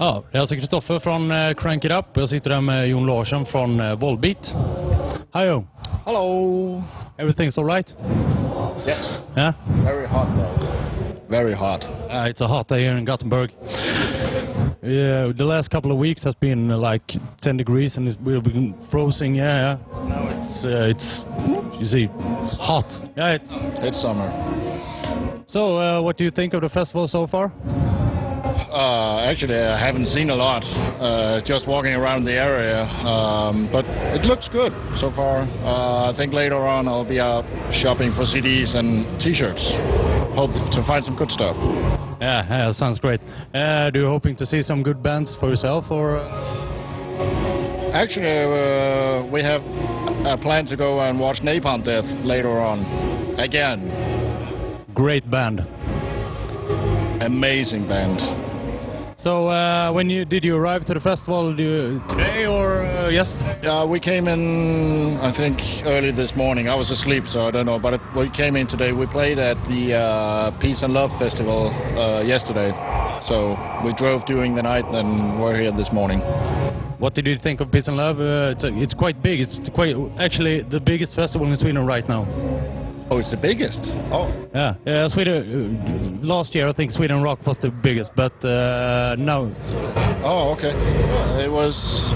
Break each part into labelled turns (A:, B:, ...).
A: Ja, det är alltså Kristoffer från eh, Crank It Up. Jag sitter där med Jon Larsson från eh, Volbeat. Hi Jon.
B: Hello.
A: Everything's alright?
B: Yes.
A: Yeah?
B: Very hot though. Very hot.
A: Uh, it's a hot day here in Gothenburg. Yeah, the last couple of weeks has been uh, like 10 degrees and we've been frozen. Yeah, yeah. Now it's uh, it's you see hot. Yeah, it's.
B: It's summer.
A: So, uh, what do you think of the festival so far?
B: Uh, actually, I haven't seen a lot. Uh, just walking around the area, um, but it looks good so far. Uh, I think later on I'll be out shopping for CDs and T-shirts. Hope to find some good stuff.
A: Yeah, yeah, sounds great. Uh, do you hoping to see some good bands for yourself or? Uh...
B: Actually, uh, we have a plan to go and watch Napalm Death later on. Again,
A: Great band.
B: amazing band.
A: So, uh, when you did you arrive to the festival do you, today or uh, yesterday?
B: Uh, we came in, I think, early this morning. I was asleep, so I don't know. But it, we came in today. We played at the uh, Peace and Love Festival uh, yesterday. So we drove during the night and we're here this morning.
A: What did you think of Peace and Love? Uh, it's, it's quite big. It's quite actually the biggest festival in Sweden right now.
B: Oh, it's the biggest. Oh,
A: Yeah, yeah. Sweden. Uh, last year, I think Sweden Rock was the biggest, but uh, now,
B: oh, okay. It was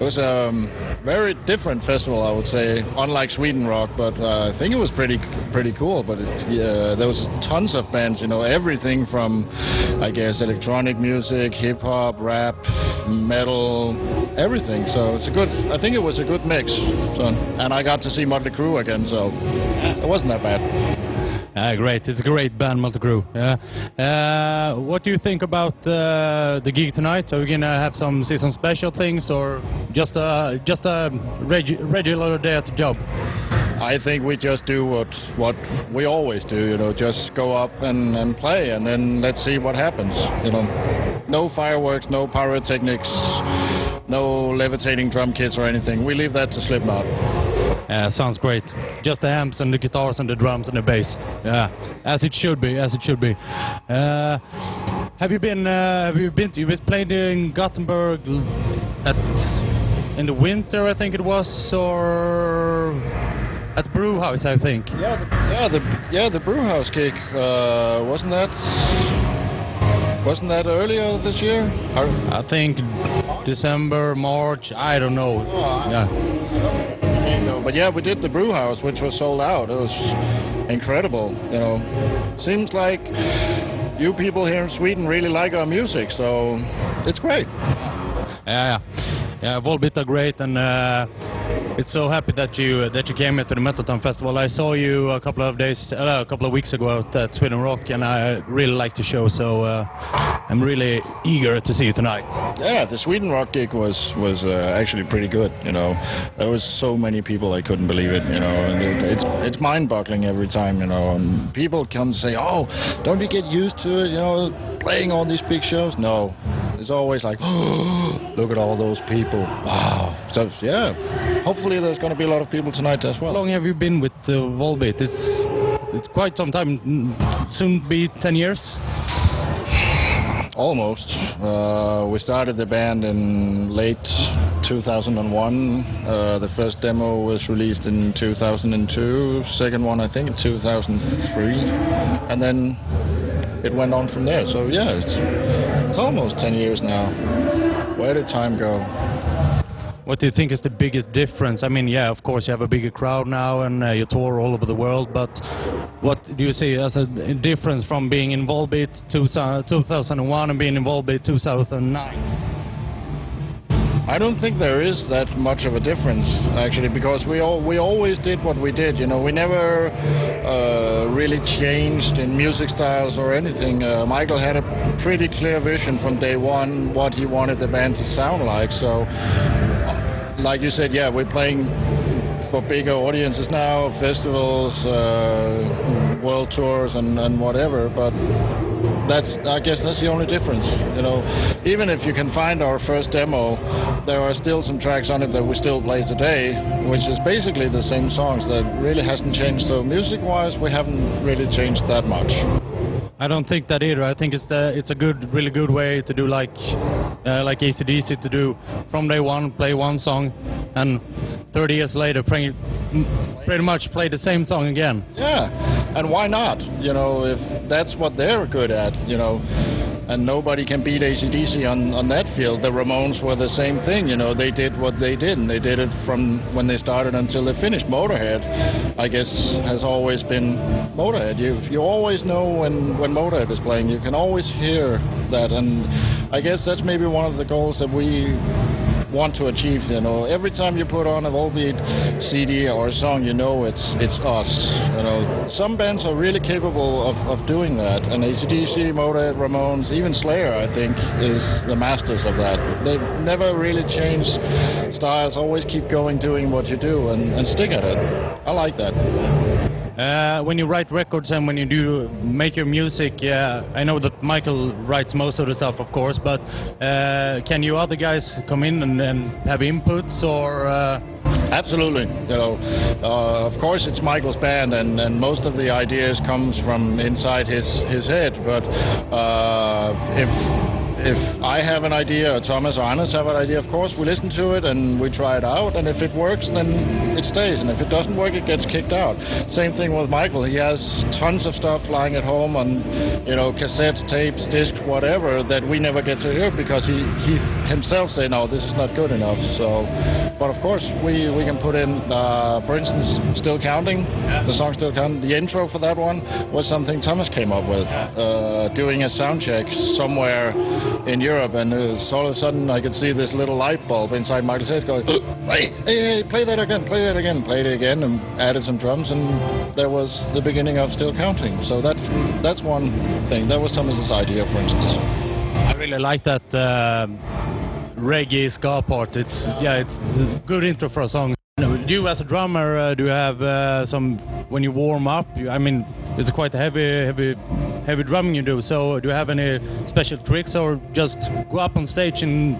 B: it was um, very different festival, I would say, unlike Sweden Rock. But uh, I think it was pretty pretty cool. But it, yeah, there was tons of bands. You know, everything from, I guess, electronic music, hip hop, rap, metal, everything. So it's a good. I think it was a good mix. So, and I got to see Motley Crue again. So it wasn't that bad.
A: Uh, great. It's a great band, Motley Crue. Yeah. Uh, what do you think about uh, the gig tonight? Are we gonna have some see some special things, or just a just a regu- regular day at the job?
B: I think we just do what what we always do, you know, just go up and, and play and then let's see what happens, you know. No fireworks, no pyrotechnics, no levitating drum kits or anything. We leave that to Slipknot.
A: Yeah, sounds great. Just the amps and the guitars and the drums and the bass. Yeah, as it should be, as it should be. Uh, have you been? Uh, have you been? To, you was played in Gothenburg at in the winter, I think it was, or at the Brewhouse, I think.
B: Yeah, the, yeah, the yeah the Brewhouse gig uh, wasn't that wasn't that earlier this year?
A: I think December, March. I don't know. Yeah.
B: But yeah, we did the Brewhouse, which was sold out. It was incredible. You know, seems like you people here in Sweden really like our music, so it's great.
A: Yeah, yeah, yeah. Volbeat are great, and uh, it's so happy that you that you came here to the Metaltown Festival. I saw you a couple of days, uh, a couple of weeks ago at, Sweden Rock, and I really liked the show. So uh, I'm really eager to see you tonight.
B: Yeah, the Sweden Rock gig was was uh, actually pretty good. You know, there was so many people I couldn't believe it. You know, and it, it's it's mind-boggling every time. You know, and people come and say, "Oh, don't you get used to it? You know, playing all these big shows." No, it's always like, "Oh, look at all those people! Wow!" So yeah, hopefully there's going to be a lot of people tonight as well.
A: How long have you been with uh, Volbeat? It's it's quite some time. Soon be ten years.
B: Almost. Uh, we started the band in late 2001. Uh, the first demo was released in 2002. Second one, I think, in 2003. And then it went on from there. So yeah, it's, it's almost 10 years now. Where did time go?
A: What do you think is the biggest difference? I mean, yeah, of course you have a bigger crowd now and uh, you tour all over the world, but what do you see as a difference from being involved in Volbeat 2001 and being involved in Volbeat 2009?
B: I don't think there is that much of a difference actually, because we all we always did what we did. You know, we never uh, really changed in music styles or anything. Uh, Michael had a pretty clear vision from day one what he wanted the band to sound like. So, like you said, yeah, we're playing for bigger audiences now, festivals, uh, world tours, and, and whatever. But that's I guess that's the only difference. You know, even if you can find our first demo, there are still some tracks on it that we still play today, which is basically the same songs. That really hasn't changed. So music-wise, we haven't really changed that much.
A: I don't think that either. I think it's the, it's a good, really good way to do like uh, like ACDC to do from day one, play one song, and 30 years later, play, pretty much play the same song again.
B: Yeah, and why not? You know, if that's what they're good at, you know, and nobody can beat ACDC on, on that field. The Ramones were the same thing, you know, they did what they did, and they did it from when they started until they finished. Motorhead, I guess, has always been Motorhead. You you always know when, when Motorhead is playing, you can always hear that, and I guess that's maybe one of the goals that we want to achieve. You know, every time you put on a Volbeat CD or a song, you know it's it's us. You know, some bands are really capable of, of doing that, and ACDC, Motorhead, Ramones, even Slayer, I think, is the masters of that. They never really change styles. Always keep going, doing what you do, and, and stick at it. I like that.
A: Uh, when you write records and when you do make your music, yeah, I know that Michael writes most of the stuff, of course, but uh, can you other guys come in and, and have inputs or? Uh...
B: Absolutely. You know, uh, of course, it's Michael's band, and, and most of the ideas comes from inside his his head. But uh, if if I have an idea, or Thomas or Anders have an idea, of course, we listen to it and we try it out. And if it works, then it stays. And if it doesn't work, it gets kicked out. Same thing with Michael. He has tons of stuff lying at home on, you know, cassettes, tapes, discs, whatever that we never get to hear because he, he himself say, no, this is not good enough. So, but of course, we, we can put in, uh, for instance, Still Counting, yeah. the song Still Counting. The intro for that one was something Thomas came up with, uh, doing a sound check somewhere in Europe, and uh, all of a sudden I could see this little light bulb inside Michael's head going, hey, hey, hey, play that again, play that again, played it again, and added some drums, and there was the beginning of Still Counting. So that that's one thing. That was Thomas's idea, for instance.
A: I really like that uh, reggae ska part. It's yeah, it's good intro for a song. You as a drummer, uh, do you have uh, some when you warm up? You, I mean, it's quite heavy, heavy, heavy drumming you do. So, do you have any special tricks, or just go up on stage and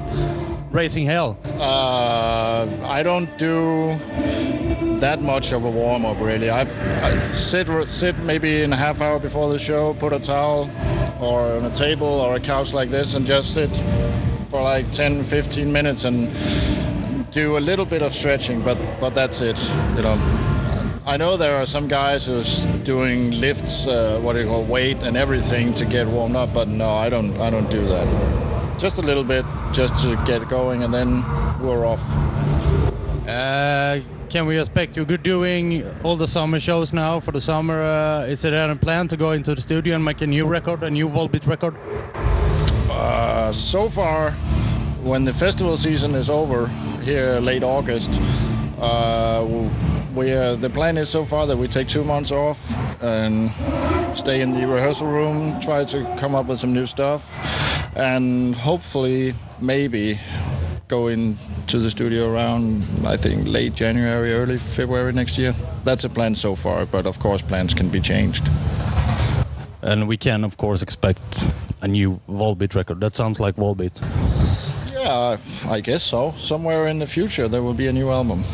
A: raising hell?
B: Uh, I don't do that much of a warm up really. I've, I sit sit maybe in a half hour before the show, put a towel or on a table or a couch like this, and just sit for like 10, 15 minutes and do a little bit of stretching, but but that's it. You know, I know there are some guys who's doing lifts, uh, what do you call weight and everything to get warmed up, but no, I don't. I don't do that. Just a little bit, just to get going, and then we're off.
A: Uh, can we expect you good doing all the summer shows now for the summer? Uh, is there any plan to go into the studio and make a new record, a new Volbeat record?
B: Uh, so far, when the festival season is over here late August, uh, we uh, the plan is so far that we take two months off and stay in the rehearsal room, try to come up with some new stuff, and hopefully maybe go into the studio around I think late January, early February next year. That's a plan so far, but of course plans can be changed.
A: And we can of course expect a new Volbeat record. That sounds like Volbeat.
B: Yeah, I guess so. Somewhere in the future there will be a new album.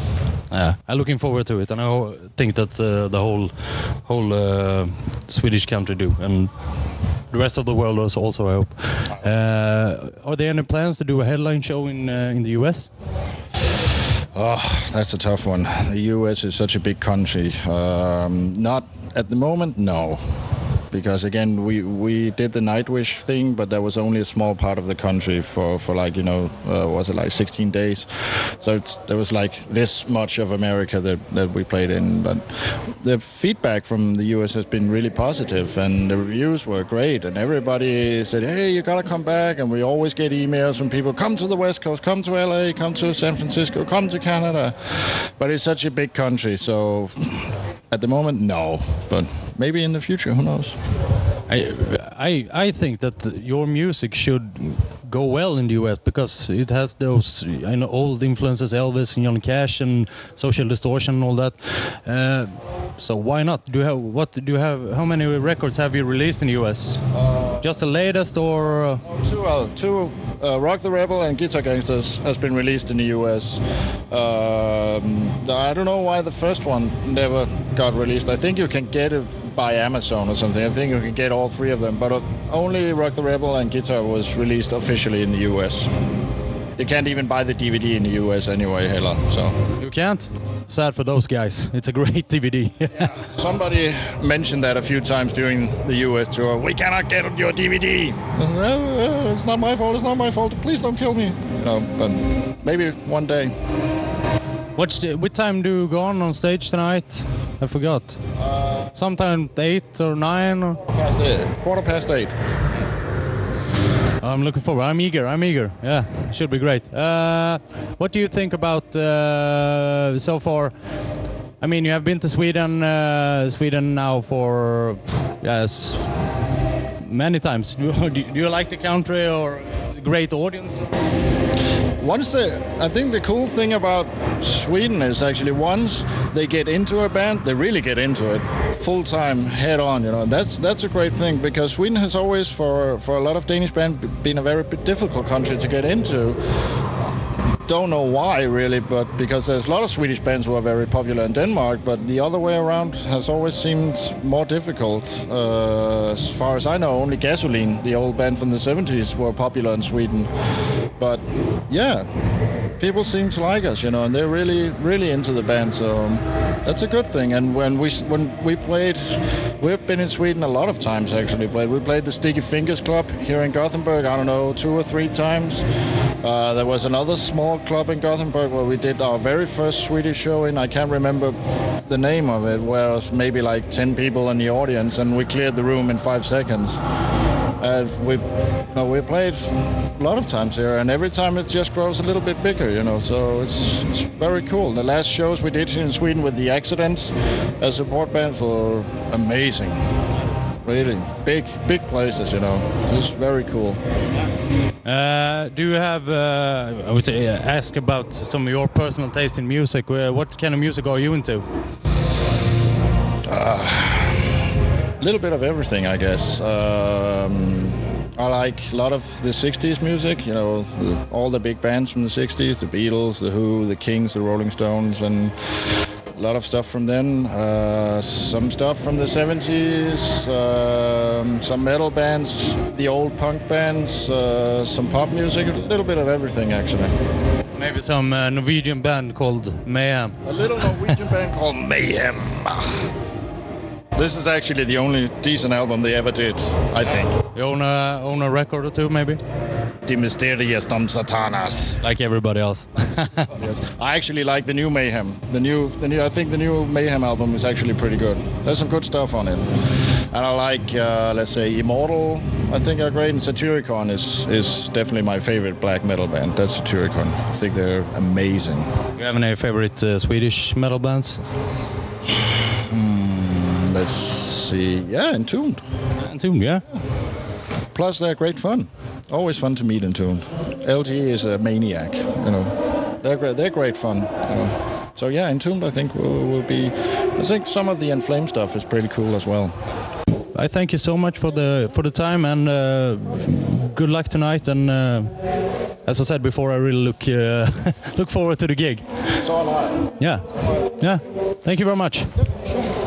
A: Yeah, I'm looking forward to it, and I think that uh, the whole whole uh, Swedish country do, and the rest of the world also. I hope. Uh, are there any plans to do a headline show in uh, in the US?
B: Oh, that's a tough one. The US is such a big country. Um, not at the moment, no because again we we did the Nightwish thing, but that was only a small part of the country for for like you know uh, was it like 16 days, so there was like this much of America that that we played in. But the feedback from the US has been really positive, and the reviews were great, and everybody said, hey, you gotta come back, and we always get emails from people, come to the West Coast, come to LA, come to San Francisco, come to Canada, but it's such a big country, so at the moment, no, but maybe in the future, who knows?
A: I, I, I think that your music should go well in the US because it has those I know old influences, Elvis and Johnny Cash and Social Distortion and all that. Uh, so why not? Do you have what do you have? How many records have you released in the US? Uh, Just the latest or? Uh?
B: two, uh, two. Uh, Rock the Rebel and Guitar Gangsters has been released in the US. Um, I don't know why the first one never got released. I think you can get it by Amazon or something. I think you can get all three of them, but only Rock the Rebel and Guitar was released officially in the US. You can't even buy the DVD in the US anyway, Hela. So
A: You can't? Sad for those guys. It's a great DVD.
B: somebody mentioned that a few times during the US tour. We cannot get your DVD. Uh, it's not my fault. It's not my fault. Please don't kill me. You know, but maybe one day.
A: What's the, what time do you go on on stage tonight? I forgot. Sometime eight or nine. Or?
B: Past eight, quarter past eight.
A: I'm looking forward. I'm eager. I'm eager. Yeah, should be great. Uh, what do you think about uh, so far? I mean, you have been to Sweden, uh, Sweden now for yes, many times. Do you, do you like the country or great audience?
B: Once they, I think the cool thing about Sweden is actually once they get into a band, they really get into it full time, head on. You know, that's that's a great thing because Sweden has always, for for a lot of Danish band, been a very difficult country to get into. Don't know why really, but because there's a lot of Swedish bands who are very popular in Denmark, but the other way around has always seemed more difficult. Uh, as far as I know, only Gasolin', the old band from the 70s, were popular in Sweden. But yeah, people seem to like us, you know, and they're really, really into the band. So that's a good thing. And when we when we played, we've been in Sweden a lot of times actually. Played we played the Sticky Fingers Club here in Gothenburg. I don't know, two or three times. Uh, there was another small club in Gothenburg where we did our very first Swedish show in. I can't remember the name of it. Where it was maybe like ten people in the audience, and we cleared the room in five seconds. Uh, we, no, we played a lot of times here, and every time it just grows a little bit bigger, you know. So it's, it's very cool. The last shows we did in Sweden with the Accidents as a support band were amazing. Really big, big places, you know. It's very cool.
A: Uh, do you have, uh, I would say, uh, ask about some of your personal taste in music? Uh, what kind of music are you into?
B: A little bit of everything, I guess. Um, I like a lot of the 60s music, you know, the, all the big bands from the 60s, the Beatles, the Who, the Kinks, the Rolling Stones, and a lot of stuff from then. Uh, some stuff from the 70s, um, some metal bands, the old punk bands, uh, some pop music, a little bit of everything actually.
A: Maybe some uh, Norwegian band called Mayhem.
B: A little Norwegian band called Mayhem. This is actually the only decent album they ever did, I think.
A: You own a, own a record or two, maybe?
B: De Mysteriis Dom Sathanas.
A: Like everybody else.
B: I actually like the new Mayhem. The new, the new. I think the new Mayhem album is actually pretty good. There's some good stuff on it, and I like, uh, let's say, Immortal. I think are great, and Satyricon is is definitely my favorite black metal band. That's Satyricon. I think they're amazing.
A: you have any favorite uh, Swedish metal bands?
B: Let's see. Yeah, Entombed.
A: Entombed, yeah.
B: Plus, they're great fun. Always fun to meet Entombed. LG is a maniac. You know, they're great. They're great fun. You know. So yeah, Entombed I think will, will be. I think some of the In Flames stuff is pretty cool as well.
A: I thank you so much for the for the time and uh, good luck tonight. And uh, as I said before, I really look uh, look forward to the gig.
B: So am I.
A: Yeah, yeah. Thank you very much.
B: Sure.